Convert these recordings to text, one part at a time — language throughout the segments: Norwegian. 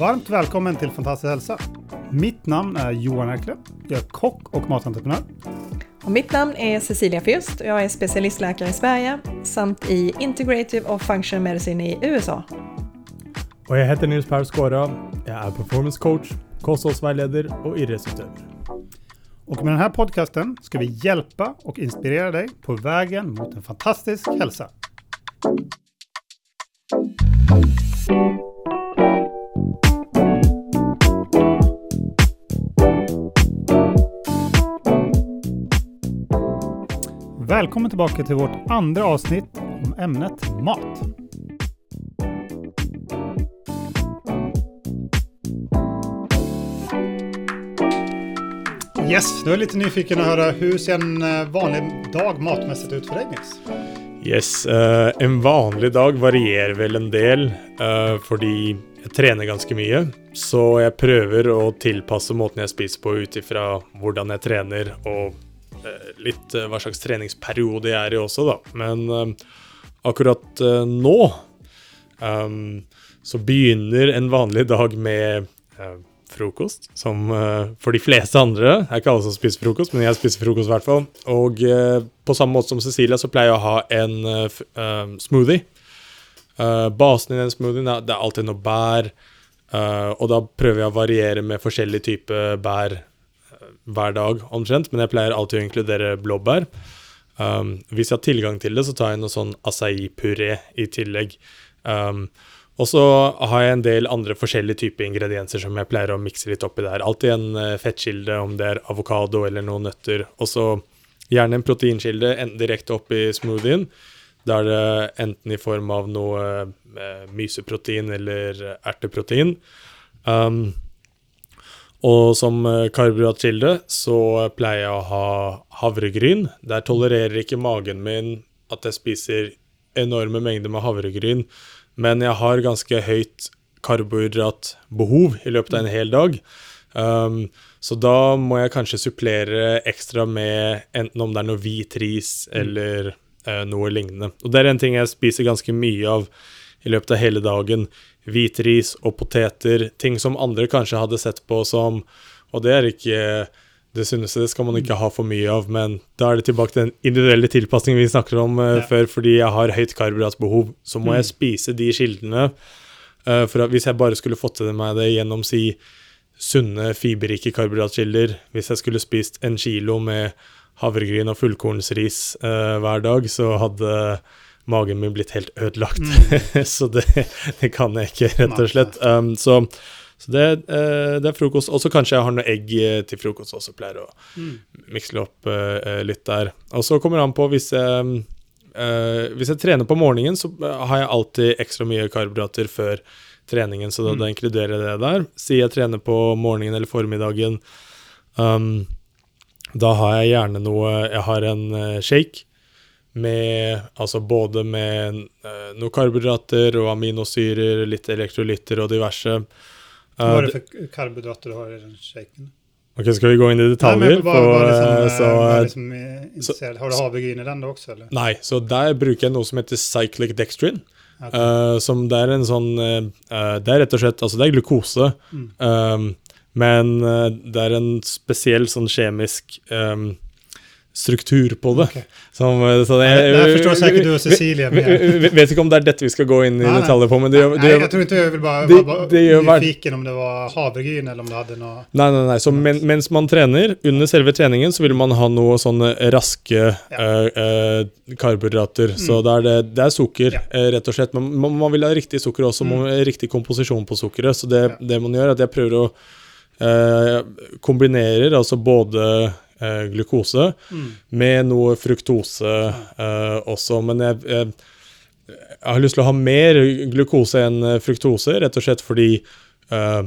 Varmt välkommen till Fantastisk hälsa. Mitt namn är Johan Erkle. Jag är kock och matentreprenör. Och mitt namn är Cecilia Fjust och jag är specialistläkare i Sverige samt i Integrative och Functional Medicine i USA. Og jeg heter Nils Per Skåra. Jeg er performance coach, kostholdsveileder og idrettsutøver. Och med den här podcasten ska vi hjälpa och inspirera dig på vägen mot en fantastisk hälsa. Välkommen tillbaka till vårt andra avsnitt om ämnet mat. Yes, Nå er jeg litt nyfiken å høre hvordan ser en eh, vanlig dag matmessig ut for deg? Yes, uh, en vanlig dag varierer vel en del, uh, fordi jeg trener ganske mye. Så jeg prøver å tilpasse måten jeg spiser på ut ifra hvordan jeg trener, og uh, litt hva slags treningsperiode jeg er i også, da. Men akkurat nå um, så begynner en vanlig dag med frokost, som eh, for de fleste andre Det er ikke alle som spiser frokost, men jeg spiser frokost i hvert fall. Og eh, på samme måte som Cecilia, så pleier jeg å ha en eh, smoothie. Basen i den smoothien er, det er alltid noe bær, og da prøver jeg å variere med forskjellige typer bær hver dag omtrent, men jeg pleier alltid å inkludere blåbær. Um, hvis jeg har tilgang til det, så tar jeg noe sånn acai-puré i tillegg. Um, og så har jeg en del andre forskjellige typer ingredienser som jeg pleier å mikse litt oppi der. Alltid en eh, fettkilde, om det er avokado eller noen nøtter. Og så gjerne en proteinkilde, enten direkte oppi smoothien. Da er det enten i form av noe eh, myseprotein eller erteprotein. Um, og som eh, karbohydratkilde så pleier jeg å ha havregryn. Der tolererer ikke magen min at jeg spiser enorme mengder med havregryn, men jeg har ganske høyt karbohydratbehov i løpet av en hel dag. Um, så da må jeg kanskje supplere ekstra med enten om det er noe hvit ris eller uh, noe lignende. Og det er en ting jeg spiser ganske mye av i løpet av hele dagen. Hvit ris og poteter. Ting som andre kanskje hadde sett på som Og det er ikke det sunneste, det skal man ikke ha for mye av, men da er det tilbake til den individuelle tilpasningen vi snakker om uh, Ja. før, fordi jeg har høyt karbohydratbehov, så må Mm. jeg spise de kildene. Uh, for at hvis jeg bare skulle fått til meg det gjennom si sunne, fiberrike karbohydratkilder, hvis jeg skulle spist en kilo med havregryn og fullkornsris uh, hver dag, så hadde magen min blitt helt ødelagt. så det, det kan jeg ikke, rett og slett. Um, så så det, eh, det er frokost. Og så kanskje jeg har noe egg eh, til frokost også, pleier å Mm. mikse det opp eh, eh, litt der. Og så kommer det an på hvis jeg eh, Hvis jeg trener på morgenen, så eh, har jeg alltid ekstra mye karbohydrater før treningen, så da, Mm. da inkluderer jeg det der. Si jeg trener på morgenen eller formiddagen, um, da har jeg gjerne noe Jeg har en shake med Altså både med noen karbohydrater og aminosyrer, litt elektrolytter og diverse. Eh, er det for karbohydrater du har i den shaken? Ok, skal vi gå inn i detaljer? På, liksom, så, liksom. Har du havregryn i den da også? eller? Nei, så der bruker jeg noe som heter cyclic dextrin. Okay. Uh, som det er en sånn eh, Det er rett og slett Altså, det er glukose. Mm. um, men uh, det er en spesiell sånn kjemisk um, struktur på det. Okay. Som, eh, så det, Ja, det forstår förstår säkert du og Cecilie. vi, vet ikke om det er dette vi skal gå inn i nej. detaljer på, men det, gjør- det, Nej, gjør- Jeg tror ikke jeg vil bare det- vara bara det var- nyfiken om det var havregryn eller om det hadde noe Nei, nei, nei. Så men, mens man trener, under selve treningen, så vil man ha noe sånne raske Ja. øh, karbohydrater. Så det er det, det er sukker, Ja. rett og slett. Men man, man vil ha riktig sukker også, Mm. riktig komposisjon på sukkeret. Så det, Ja. det man gjør, er at jeg prøver å øh, kombinerer altså både eh, glukose Mm. med noe fruktose eh, også. Men jeg, jeg, jeg har lyst til å ha mer glukose enn fruktose, rett og slett fordi eh,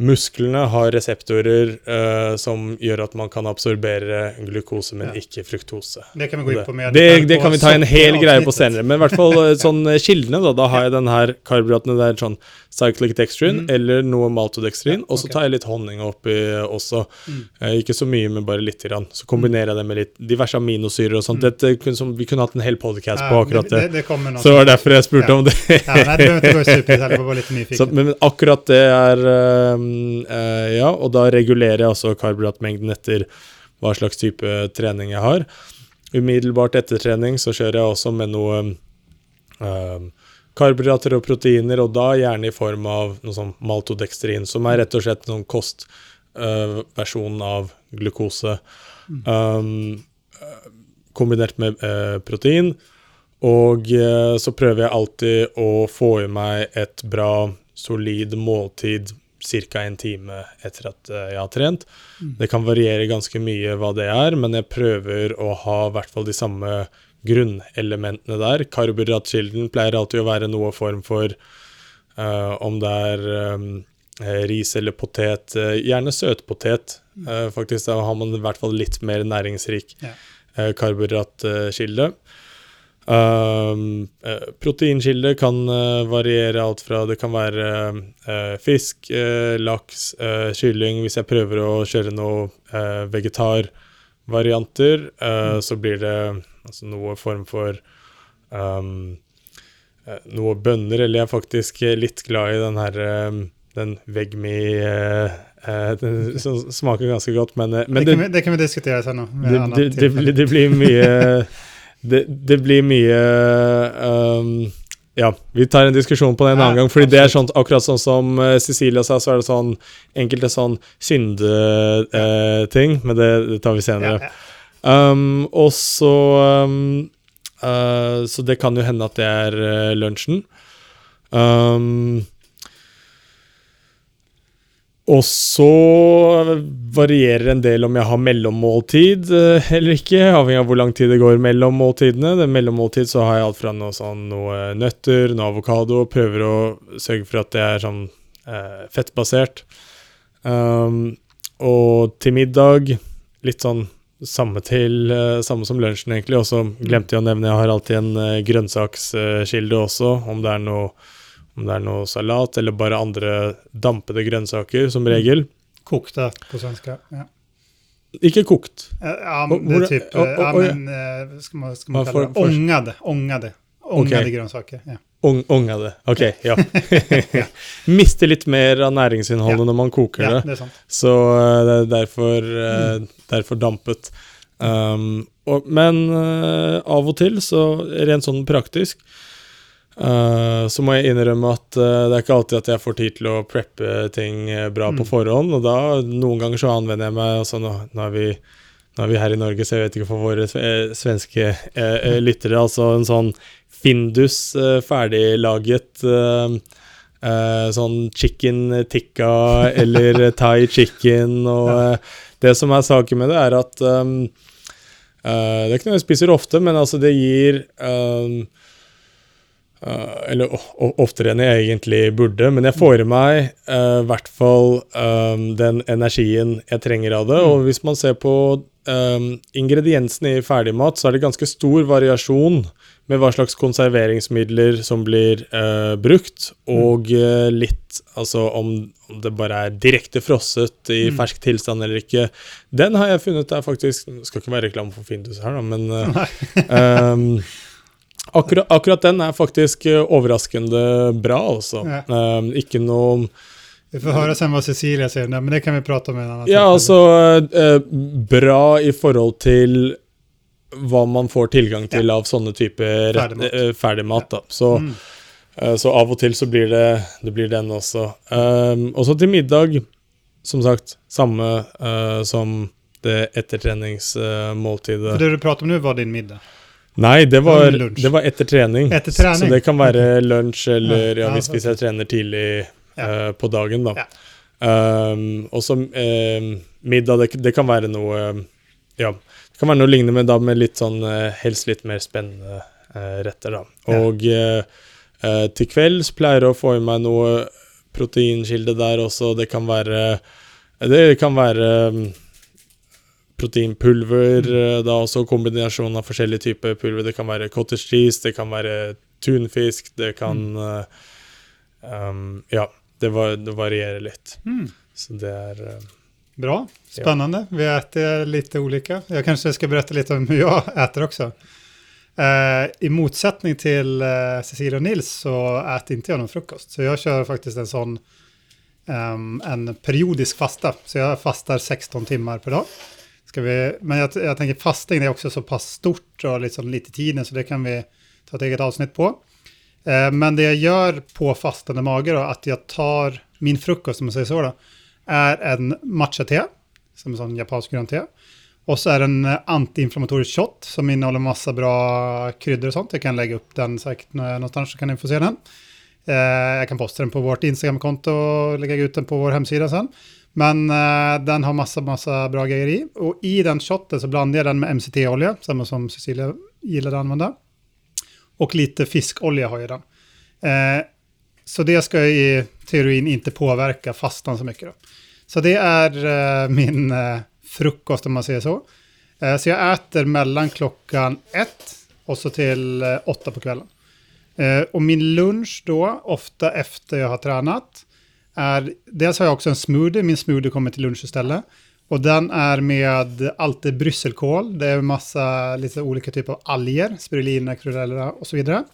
Musklene har reseptorer uh, som gjør at man kan absorbere glukose, men Ja. ikke fruktose. Det kan vi gå inn på mer Det, det, det kan vi ta en hel greie på senere. Men i hvert fall eh, sånn eh, kildene, da. Da har jeg den her karbohydratene. Det er sånn cyclic dextrin Mm. eller noe maltodextrin. Og så tar jeg litt honning oppi også. Mm. Eh, ikke så mye, men bare lite grann. Så kombinerer jeg det med litt diverse aminosyrer og sånt. Mm. Dette kunne, som, vi kunne hatt en hel podcast Ja, på akkurat det. det, det Så det var derfor jeg spurte Ja. om det. Ja, nei, det ikke jeg var litt. Så, men akkurat det er eh, Ja, og da regulerer jeg også karbohydratmengden etter hva slags type trening jeg har. Umiddelbart etter trening så kjører jeg også med noe ehm, karbohydrater og proteiner, og da gjerne i form av noe sånn maltodextrin, som er rett og slett noen kostversjon av glukose. Um, eh, kombinert med eh, protein. Og eh, så prøver jeg alltid å få i meg et bra, solid måltid ca. en time etter at eh, jeg har trent. Mm. Det kan variere ganske mye hva det er, men jeg prøver å ha i hvert fall de samme grunnelementene der. Karbohydratkilden pleier alltid å være noe form for uh, om det er um, ris eller potet, uh, gjerne søtpotet. uh, faktisk, da har man i hvert fall litt mer næringsrik uh, karbohydratkilde. Eh, proteinkilde kan uh, variere alt fra Det kan være uh, fisk, laks, kylling. Hvis jeg prøver å kjøre noen vegetarvarianter, mm. så blir det altså, noe form for um, Noe bønner, eller jeg er faktisk litt glad i den her eh, den vegmi den, som smaker ganske godt, men, men det, kan vi, det kan vi diskutere senere. det, det, det blir mye det, det blir mye um, Ja, vi tar en diskusjon på det en annen gang. Fordi det er sånn, akkurat sånn som eh, Cecilia sa, så er det sånn enkelte sånn syndeting, men det, det tar vi senere. Um, og så um, uh, Så det kan jo hende at det er uh, lunsjen. Um, og så varierer en del om jeg har mellommåltid uh, eller ikke, avhengig av hvor lang tid det går mellom måltidene. Det mellommåltid så har jeg alt fra noe sånn noe nøtter, noe avokado, prøver å sørge for at det er sånn eh, fettbasert. Um, og til middag litt sånn samme til eh, samme som lunsjen, egentlig. Og så glemte jeg å nevne jeg har alltid en uh, grønnsakskilde også, om det er noe om det er noe salat eller bare andre dampede grønnsaker, som regel. Kokte, på svenska. Ja, Ikke kokt. Eh, ja men det er typ, eh, ja men, Skal man, skal man kalle det? Ångade, ångade. Ångade Okej. grönsaker. Ja. Ung, ungade. Ok, ja. Mister litt mer av næringsinnholdet når man koker ja, det. det. Så eh, det er derfor, mm. derfor dampet. Um, og, men uh, av og til, så rent sånn praktisk, eh, så må jeg innrømme at uh, det er ikke alltid at jeg får tid til å preppe ting bra bra på Mm. forhånd. Og da, noen ganger så anvender jeg meg altså nå, nå, er vi, nå er vi her i Norge, så jeg vet ikke for våre eh, svenske eh, eh, lyttere. Altså en sånn Findus eh, ferdiglaget eh, eh, sånn chicken tikka eller thai chicken og eh, Det som er saken med det, er at um, eh, Det er ikke noe jeg spiser ofte, men altså det gir um, eh, Eller oftere enn jeg egentlig burde, men jeg får i meg eh, i hvert fall um, den energien jeg trenger av det. Og hvis man ser på um, ingrediensene i ferdigmat, så er det ganske stor variasjon med hva slags konserveringsmidler som blir uh, brukt, og eh, litt altså om, om det bare er direkte frosset i Mm. fersk tilstand eller ikke. Den har jeg funnet er faktisk Skal ikke være reklame for Findus her, da, men ehm, akkurat, akkurat den er faktisk eh, overraskende bra, altså. Ja. Um, ikke noe Vi får høre sen hva Cecilia sier, men det kan vi prate om en annen Ja, altså uh, Bra i forhold til hva man får tilgang til av sånne typer Ferdigmat. Uh, ferdigmat. ja. Så, Mm. uh, så av og til så blir det, det blir den også. Um, og så til middag, som sagt, samme som det ettertreningsmåltidet. Det du prater om nå, var din middag. Nei, det var det var etter trening. Etter trening? Så det kan være lunsj eller Ja, hvis, hvis jeg trener tidlig eh, på dagen, da. Ja. Um, og så eh, middag, det, det kan være noe Ja, det kan være noe lignende, men da med litt sånn eh, helst litt mer spennende uh, retter, da. Og uh, til kvelds pleier jeg å få i meg noe proteinkilde der også. Det kan være Det kan være mm, proteinpulver, mm. da også kombinasjon av forskjellige typer pulver. Det kan være cottage cheese, det kan være tunfisk, det kan mm. um, Ja, det, var, det, varierer litt. Mm. Så det er uh, Bra, Spennende. Ja. Vi spiser litt olika. Jeg kanskje skal fortelle litt om hva jeg spiser også. Uh, I motsetning til Cecilia och Nils så spiser jeg ikke noen frukost. Så jeg kjører faktisk en sånn um, en periodisk fasta. Så jeg fastar 16 timer per dag. Vi, men jag, jag tänker fasting är också så stort och liksom lite tiden så det kan vi ta ett eget avsnitt på. Eh, men det jag gör på fastande mage då, att jag tar min frukost, om man säger så då, är en matcha-te, som en sån japansk grön te. Och så är det en antiinflammatorisk shot som innehåller massa bra kryddor och sånt. Jag kan lägga upp den säkert någonstans så kan ni få se den. Eh, jag kan posta den på vårt Instagram-konto och lägga ut den på vår hemsida sen. Men uh, den har masse masse bra grejer i. Og i den shotten så blander jeg den med MCT-olje, samme som Cecilia gillade å använda. Og lite fiskolja har jag den. Uh, så det ska i teorin inte påverka fastan så mycket. Då. Så det är uh, min eh, frukost om man säger så. Så jag äter mellan klockan ett och så till åtta på kvällen. Och min lunch då, ofta efter jag har tränat, är... Dels har jag också en smoothie, min smoothie kommer till lunch. Och den är med alltid brysselkål, det är massa lite olika typer av alger, spirulina, krudella och så vidare.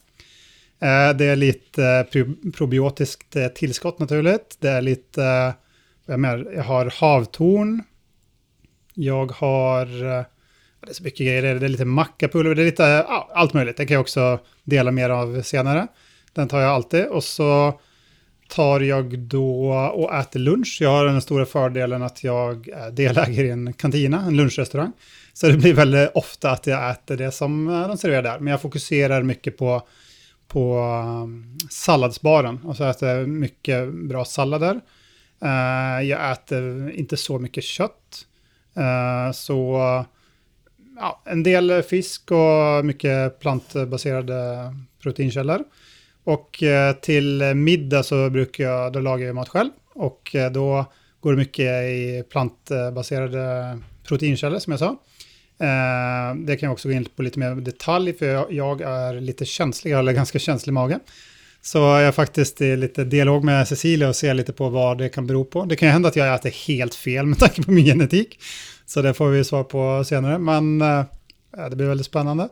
Eh, det är lite probiotiskt tillskott naturligt. Det är lite jag, menar, jag har havtorn. Jag har... Eh, det är så mycket grejer. Det är lite mackapulver. Det är lite ja, allt möjligt. Det kan jag också dela mer av senare. Den tar jag alltid. Och så tar jag då och äter lunch. Jag har den stora fördelen att jag är delägare i en kantina, en lunchrestaurang. Så det blir väldigt ofta att jag äter det som eh, de serverar där. Men jag fokuserar mycket på, på um, salladsbaren. Och så äter jag mycket bra sallader. Uh, jag äter inte så mycket kött. Så ja, en del fisk och mycket plantbaserade proteinkällor. Och uh, till middag så brukar jag, då lagar jag mat själv. Och då går det mycket i plantbaserade proteinkällor som jag sa. det kan jag också gå in på lite mer detalj för jag, är lite känslig, eller ganska känslig mage. Så jag är faktiskt i lite dialog med Cecilia och ser lite på vad det kan bero på. Det kan ju hända att jag äter helt fel med tanke på min genetik. Så det får vi svar på senare. Men det blir väldigt spännande.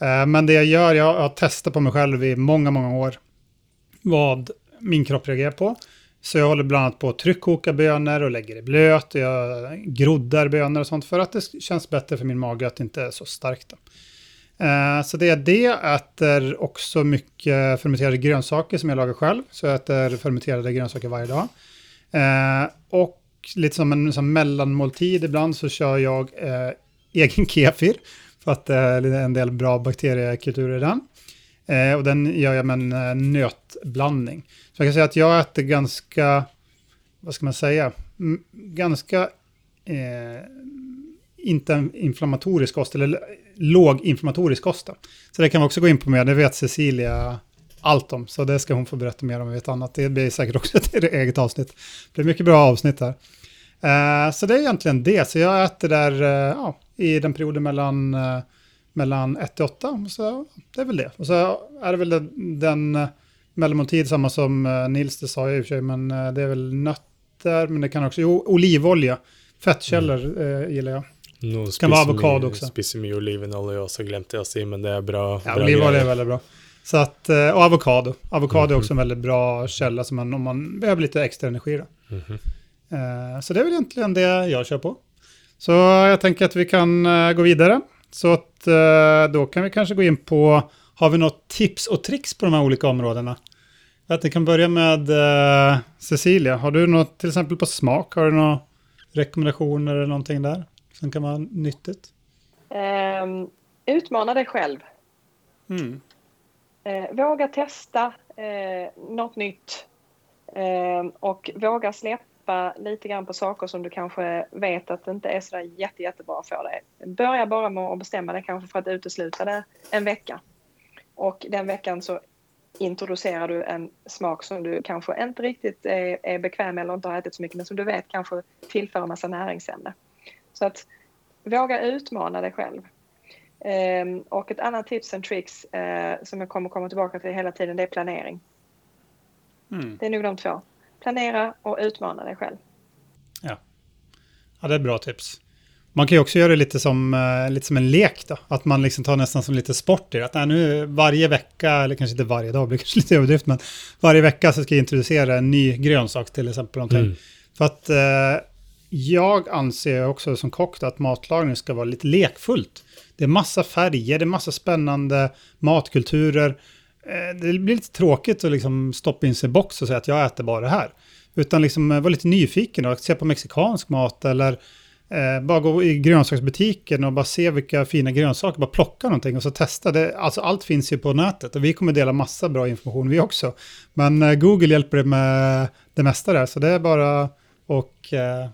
Äh, men det jag gör, jag har testat på mig själv i många, många år vad min kropp reagerar på. Så jag håller bland annat på att tryckkoka bönor och lägger det blöt. Jag groddar bönor och sånt för att det känns bättre för min mage att det inte är så starkt. Eh, så det är det. Jag äter också mycket fermenterade grönsaker som jag lagar själv. Så jag äter fermenterade grönsaker varje dag. Eh, och lite som en som mellanmåltid ibland så kör jag eh, egen kefir. För att det är en del bra bakteriekulturer i den. och den gör jag med en nötblandning. Så jag kan säga att jag äter ganska, vad ska man säga, ganska eh, inte inflammatorisk kost, eller låginflammatorisk kost. Så det kan vi också gå in på mer, det vet Cecilia allt om, så det ska hon få berätta mer om i ett annat. Det blir säkert också ett eget avsnitt. Det blir mycket bra avsnitt här. Eh, så det är egentligen det, så jag äter där uh, ja, i den perioden mellan, uh, mellan 1 till 8, så det är väl det. Och så är det väl den, den mellanmåltid, samma som Nils, det sa jag i och för sig, men det är väl nötter, men det kan också, jo, olivolja, fettkällor mm. gillar jag. Nå kan vara avokado också. Spiser mye olivenolje også, glemte jeg å si, men det er bra. Ja, olivolje er veldig bra. Så att, eh, och avokado. Avokado mm är också en väldigt bra källa som man, om man behöver lite extra energi. Då. Mm Eh, Så det är väl egentligen det jag kör på. Så jeg tenker at vi kan eh, gå videre. Så at, da kan vi kanskje gå inn på, har vi noen tips og triks på de her ulike områdene? At vi kan begynne med Cecilia. Har du noe, exempel på smak? Har du noen rekommendationer eller noe der som kan være nyttig? Um, utmana deg selv. Mm. Uh, våga testa uh, noe nytt. Uh, och våga släppa lite grann på saker som du kanske vet att det inte är så jätte, jättebra för dig. Börja bara med att bestämma dig kanske för att utesluta det en vecka. Och den veckan så introducerar du en smak som du kanske inte riktigt är, är bekväm eller inte har ätit så mycket men som du vet kanske tillför massa näringsämne. Så att våga utmana dig själv. Um, och ett annat tips and tricks uh, som jag kommer komma tillbaka till hela tiden det är planering. Mm. Det är nog de två. Planera och utmana dig själv. Ja, ja det är bra tips. Man kan ju också göra det lite som, uh, lite som en lek då. Att man liksom tar nästan som lite sport i det. Att nej, nu varje vecka, eller kanske inte varje dag, det blir kanske lite överdrift, men varje vecka så ska jag introducera en ny grönsak till exempel. Mm. För att eh, jag anser också som kock att matlagning ska vara lite lekfullt. Det är massa färger, det är massa spännande matkulturer. Eh, det blir lite tråkigt att liksom stoppa in sig i box och säga att jag äter bara det här. Utan liksom vara lite nyfiken och se på mexikansk mat eller eh, bara gå i grönsaksbutiken och bara se vilka fina grönsaker, bara plocka någonting och så testa. Det, alltså allt finns ju på nätet och vi kommer dela massa bra information vi också. Men eh, Google hjälper det med det mesta där, så det är bara och eh,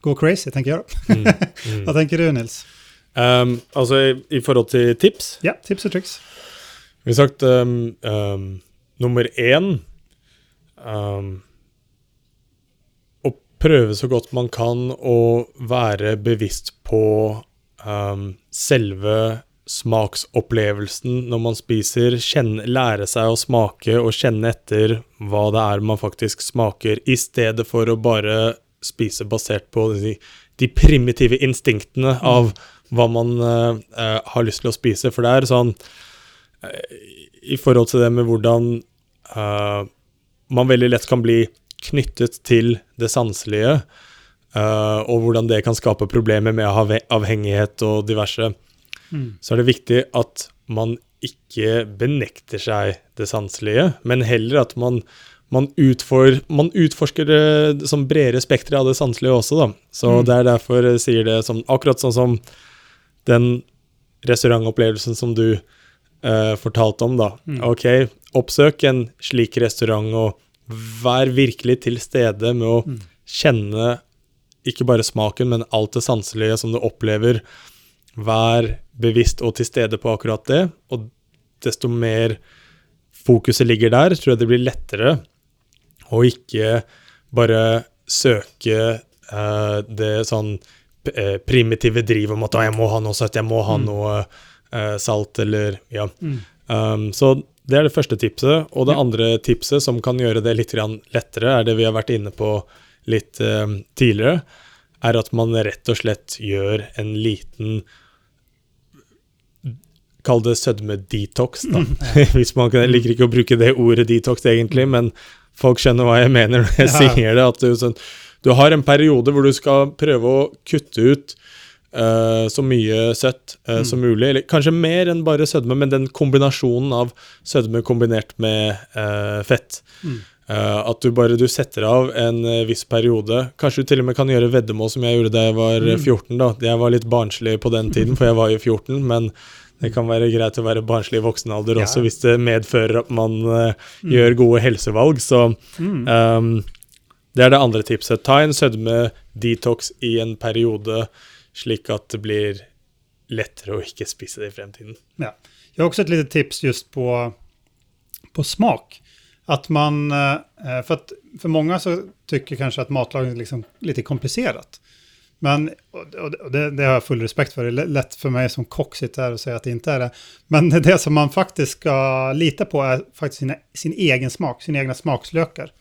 gå crazy, tänker jag. Mm, mm. Vad tänker du Nils? Um, altså i, i, forhold til tips Ja, tips og triks. Vi har sagt um, um, nummer én Å prøve så godt man kan å være bevisst på selve smaksopplevelsen når man spiser. Kjenne, lære seg å smake og kjenne etter hva det er man faktisk smaker, i stedet for å bare spise basert på de, de primitive instinktene av mm hva man uh, har lyst til å spise. For det er sånn uh, I forhold til det med hvordan uh, man veldig lett kan bli knyttet til det sanselige, og hvordan det kan skape problemer med avhengighet og diverse, mm. så er det viktig at man ikke benekter seg det sanselige, men heller at man man, utfor, man, utforsker det som bredere spekter av det sanselige også, da. Så mm. det er derfor jeg sier det som Akkurat sånn som den restaurantopplevelsen som du uh, fortalte om, da. Mm. Ok, oppsøk en slik restaurant, og vær virkelig til stede med å mm. kjenne ikke bare smaken, men alt det sanselige som du opplever. Vær bevisst og til stede på akkurat det, og desto mer fokuset ligger der, tror jeg det blir lettere å ikke bare søke uh, det sånn Eh, primitive drivet om at jeg må ha noe søtt, jeg må ha mm. noe uh, salt, eller Ja. Mm. Um, så det er det første tipset. Og det ja. andre tipset, som kan gjøre det litt lettere, er det vi har vært inne på litt uh, tidligere, er at man rett og slett gjør en liten Kall det sødme-detox, da. Mm. Hvis man jeg liker ikke å bruke det ordet detox, egentlig, men folk skjønner hva jeg mener når jeg ja. sier det. at er sånn du har en periode hvor du skal prøve å kutte ut uh, så mye søtt uh, mm. som mulig. Eller kanskje mer enn bare sødme, men den kombinasjonen av sødme kombinert med uh, fett. Mm. at du bare du setter av en viss periode. Kanskje du til og med kan gjøre veddemål som jeg gjorde da jeg var 14. Mm. da. Jeg var litt barnslig på den tiden, for jeg var jo 14. men det kan være greit å være barnslig i voksen alder ja. også, hvis det medfører at man mm. gjør gode helsevalg. Så um, det er det andre tipset. Ta en sødme-detox i en periode, slik at det blir lettere å ikke spise det i fremtiden. Ja. Jeg har også et lite tips just på, på smak. At man, for, at, for mange så tycker kanskje at matlagning er liksom litt komplisert. Men, og det, det, har jeg full respekt for, det er lett for meg som kock sitta her og si at det ikke er det. Men det som man faktisk skal lita på er faktisk sina, sin egen smak, sine egne smakslökar.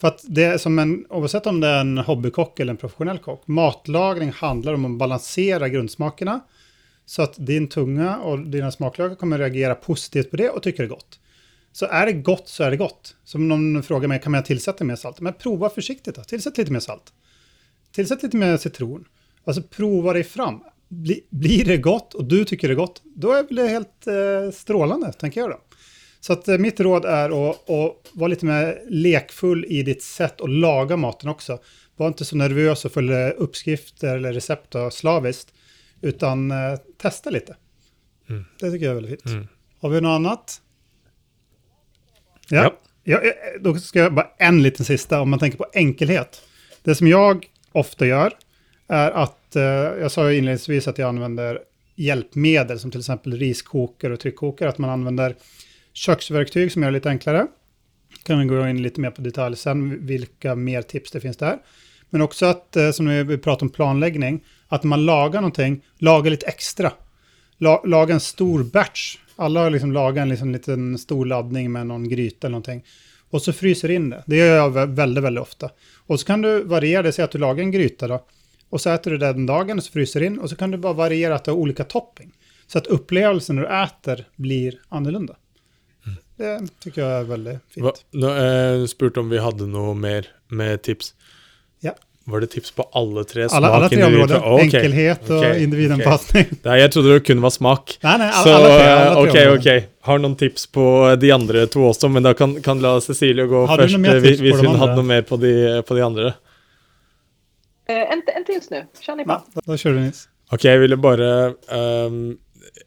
För att det är som en, oavsett om det är en hobbykock eller en professionell kock, matlagning handlar om att balansera grundsmakerna så att din tunga och dina smaklökar kommer reagera positivt på det och tycker det är gott. Så är det gott så är det gott. Som någon frågar mig, kan man tillsätta mer salt? Men prova försiktigt då, tillsätt lite mer salt. Tillsätt lite mer citron. Alltså prova dig fram. Bli, blir det gott och du tycker det är gott, då är det helt eh, strålande, tänker jag då. Så att eh, mitt råd är att, att vara lite mer lekfull i ditt sätt att laga maten också. Var inte så nervös och följ uppskrifter eller recept slaviskt. Utan eh, testa lite. Mm. Det tycker jag är väldigt fint. Mm. Har vi något annat? Ja. ja. ja. Då ska jag bara en liten sista om man tänker på enkelhet. Det som jag ofta gör är att, eh, jag sa ju inledningsvis att jag använder hjälpmedel som till exempel riskokare och tryckkokare, att man använder köksverktyg som gör det lite enklare. Kan vi gå in lite mer på detalj sen, vilka mer tips det finns där. Men också att, eh, som vi pratar om planläggning, att man lagar någonting, laga lite extra. La, laga en stor batch. Alla har liksom lagat en liksom liten stor laddning med någon gryta eller någonting. Och så fryser in det. Det gör jag väldigt, väldigt ofta. Och så kan du variera det, säg att du lagar en gryta då. Och så äter du den dagen och så fryser in. Och så kan du bara variera att du har olika topping. Så att upplevelsen när du äter blir annorlunda. Det tykker jeg er veldig fint. Hva, nå, jeg spurte om vi hadde noe mer med tips. Ja. Var det tips på alle tre? smak? Alle, alle tre områder. Oh, okay. Enkelhet og okay. individanpassning. Okay. jeg jag trodde det kun var smak. Nei, nei, alle, Så alle tre. Alla tre ok. okej. Har noen tips på de andre to også, men da kan, kan la Cecilie gå har Hvis hun hadde noe mer på de, på de andre. Uh, en, en tips Snu. Kjør ni på. Da, då kör du Nils. Ok, jeg jag ville bare um,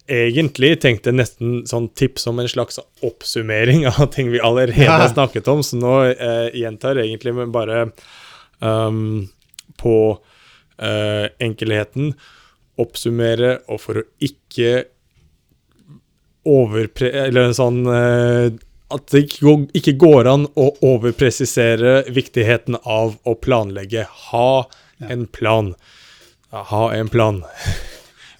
egentlig tenkte nesten sånn tips om en slags oppsummering av ting vi allerede har snakket om, så nå eh, gjentar egentlig men bare um, på eh, enkelheten oppsummere, og for å ikke overpre... Eller sånn eh, At det ikke går an å overpresisere viktigheten av å planlegge. Ha en plan. Ha en plan.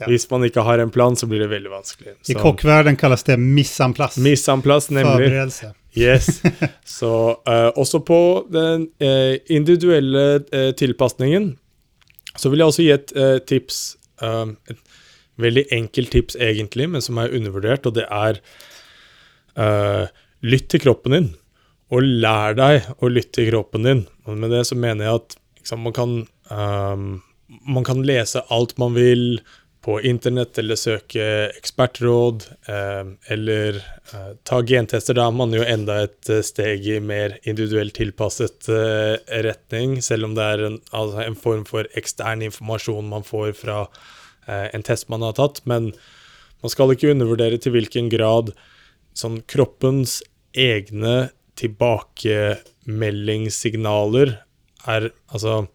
Ja. Hvis man ikke har en plan, så blir det veldig vanskelig. Så. I kokkverdenen kalles det missanplass. Missanplass, nemlig. Forberedelse. Yes. Så uh, også på den uh, individuelle uh, tilpasningen så vil jeg også gi et tips. et veldig enkelt tips, egentlig, men som er undervurdert, og det er lytt til kroppen din. Og lær deg å lytte til kroppen din. Og med det så mener jeg at liksom, man kan um, man kan lese alt man vil, på internett eller søke ekspertråd, eh, eller eh, ta gentester. Da er man jo enda et eh, steg i mer individuelt tilpasset retning, selv om det er en, altså en, form for ekstern informasjon man får fra en test man har tatt. Men man skal ikke undervurdere til hvilken grad sånn kroppens egne tilbakemeldingssignaler er Altså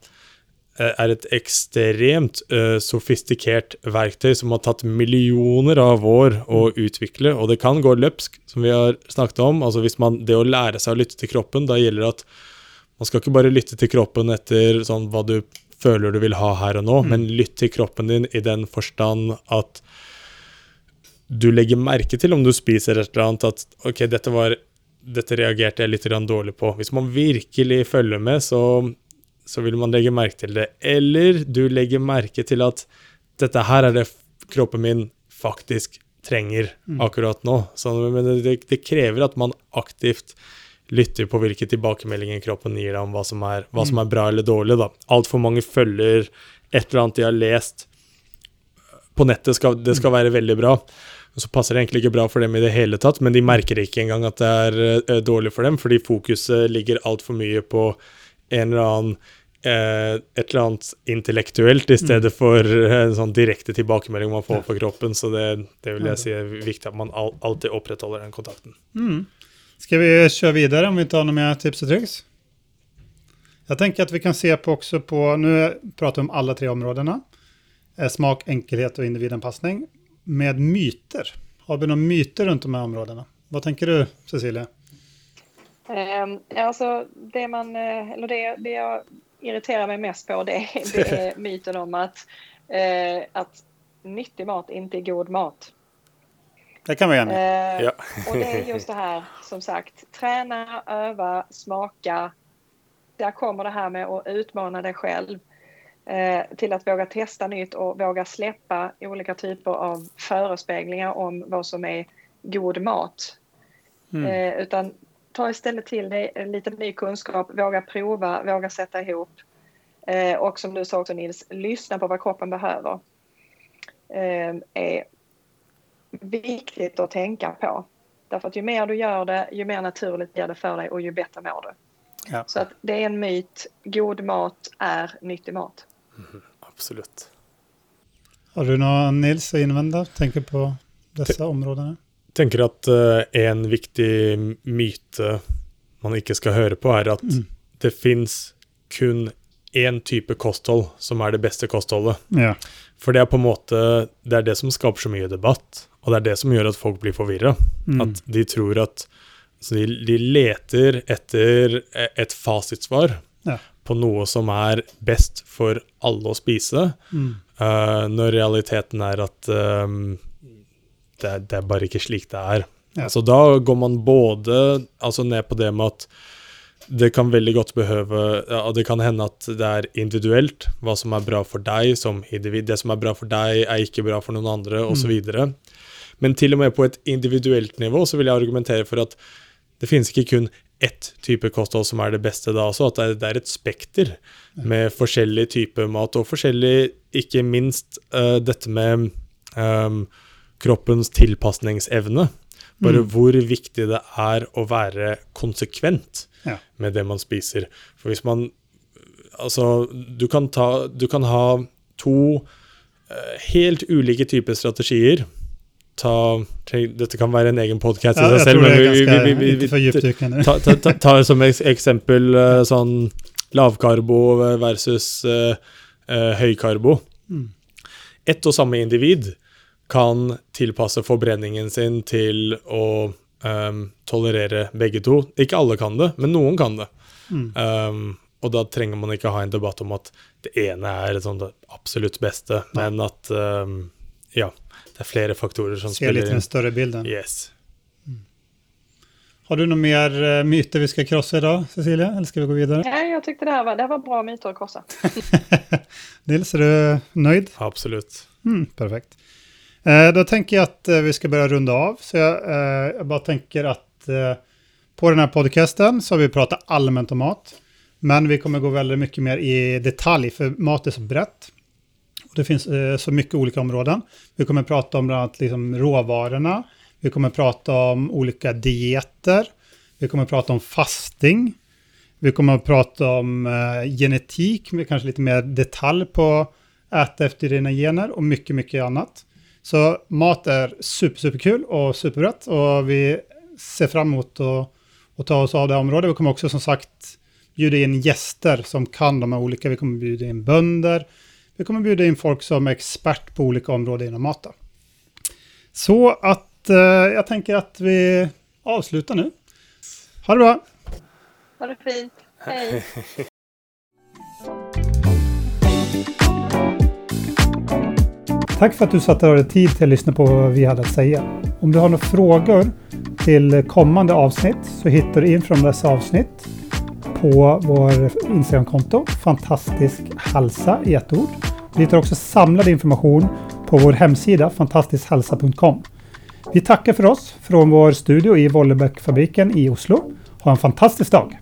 er et ekstremt uh, sofistikert verktøy som har tatt millioner av år å utvikle, og det kan gå løpsk, som vi har snakket om. Altså hvis man, Det å lære seg å lytte til kroppen, da gjelder det at man skal ikke bare lytte til kroppen etter sånn hva du føler du vil ha her og nå, mm. men lytt til kroppen din i den forstand at du legger merke til om du spiser et eller annet, at ok, dette var dette reagerte jeg litt dårlig på. Hvis man virkelig følger med, så så vil man legge merke til det. Eller du legger merke til at dette her er det kroppen min faktisk trenger mm. akkurat nå. Så, men det, det, krever at man aktivt lytter på hvilke tilbakemeldinger kroppen gir deg om hva som er, hva som mm. er bra eller dårlig. da. Altfor mange følger et eller annet de har lest på nettet. Skal, det skal være veldig bra. Så passer det egentlig ikke bra for dem i det hele tatt, men de merker ikke engang at det er uh, dårlig for dem, fordi fokuset ligger altfor mye på en eller annen eh, et eller annet intellektuelt i stedet mm. for eh, en sånn direkte tilbakemelding man får på kroppen. Så det, det vil jeg si er viktig at man alltid opprettholder den kontakten. Mm. Ska vi kjøre videre om vi tar noe mer tips og triks? Jeg tenker at vi kan se på også på, Nå prater vi om alle tre områdena. Eh, smak, enkelhet og individanpassning. Med myter. Har vi noen myter rundt de her områdene? Hva tenker du, Cecilia? Um, alltså det man, eh, eller det, det jag irriterar mig mest på det, det är myten om att, uh, att nyttig mat inte är god mat. Det kan vi gärna. Eh, ja. och det är just det här, som sagt, träna, öva, smaka. Där kommer det här med att utmana dig själv till att våga testa nytt och våga släppa olika typer av förespeglingar om vad som är god mat. Mm. utan ta istället till dig lite ny kunskap, våga prova, våga sätta ihop. Eh, och som du sa också Nils, lyssna på vad kroppen behöver. Eh, är viktigt att tänka på. Därför att ju mer du gör det, ju mer naturligt blir det för dig och ju bättre mår du. Ja. Så att det är en myt. God mat är nyttig mat. Mm, absolut. Har du något Nils att invända? Tänker på dessa områden? Tenker at uh, en viktig myte man ikke skal høre på, er at mm. det fins kun én type kosthold som er det beste kostholdet. Ja. For det er på en måte det er det som skaper så mye debatt. Og det er det som gjør at folk blir forvirra. Mm. At de tror at så de, de leter etter e- et fasitsvar Ja. på noe som er best for alle å spise, Mm. uh, når realiteten er at ehm, det, det er bare ikke slik det er. Ja. Så da går man både altså ned på det med at det kan veldig godt behøve ja, Det kan hende at det er individuelt, hva som er bra for deg som individ. Det som er bra for deg, er ikke bra for noen andre, osv. videre Men til og med på et individuelt nivå så vil jeg argumentere for at det finnes ikke kun ett type kosthold som er det beste da også, at det er, et spekter med forskjellig type mat, og forskjellig, ikke minst uh, dette med ehm, kroppens tilpasningsevne. Bare Mm. hvor viktig det er å være konsekvent Ja. med det man spiser. For hvis man Altså, du kan, ta, du kan ha to eh, helt ulike typer strategier. Ta, dette kan være en egen podkast i seg selv, men vi, vi, vi, vi, tar ta, ta, ta, ta som eksempel eh, sånn lavkarbo versus eh, høykarbo. Mm. Ett og samme individ kan tilpasse forbrenningen sin til å um, tolerere begge to. Ikke alle kan det, men noen kan det. Mm. Um, og da trenger man ikke ha en debatt om at det ene er sånn det absolutt beste, men at um, ja, det er flere faktorer som Se litt spiller den større bilden. Yes. Har du noen mer uh, myter vi skal krosse i dag, Cecilia? Eller skal vi gå videre? Nei, jeg syntes det var, det var bra myter å krosse. Nils, er du nøyd? Absolutt. Mm, perfekt. Eh, då tänker jag att eh, vi ska börja runda av. Så jag, eh, jag bara tänker att på den här podcasten så har vi pratat allmänt om mat. Men vi kommer gå väldigt mycket mer i detalj, för mat är så brett. Det finns så mycket olika områden. Vi kommer prata om liksom råvarorna. Vi kommer prata om olika dieter. Vi kommer prata om fasting. Vi kommer att prata om genetik, med kanske lite mer detalj på äta efter dina gener och mycket, mycket annat. Så mat er super, superkul og superbrett og vi ser fram mot å, å ta oss av det området. Vi kommer også som sagt bjuda in gjester som kan de här olika. Vi kommer bjuda in bönder. Vi kommer bjuda in folk som är expert på olika områden inom mat. Så att eh, jag tänker att vi avslutar nu. Ha det bra! Ha det fint. Hej. Tack för att du satte dig tid till att lyssna på vad vi hade att säga. Om du har några frågor till kommande avsnitt så hittar du in från dessa avsnitt på vår Instagramkonto Fantastisk Halsa i ett ord. Du hittar också samlad information på vår hemsida fantastiskhalsa.com. Vi tackar för oss från vår studio i Vollebäckfabriken i Oslo. Ha en fantastisk dag!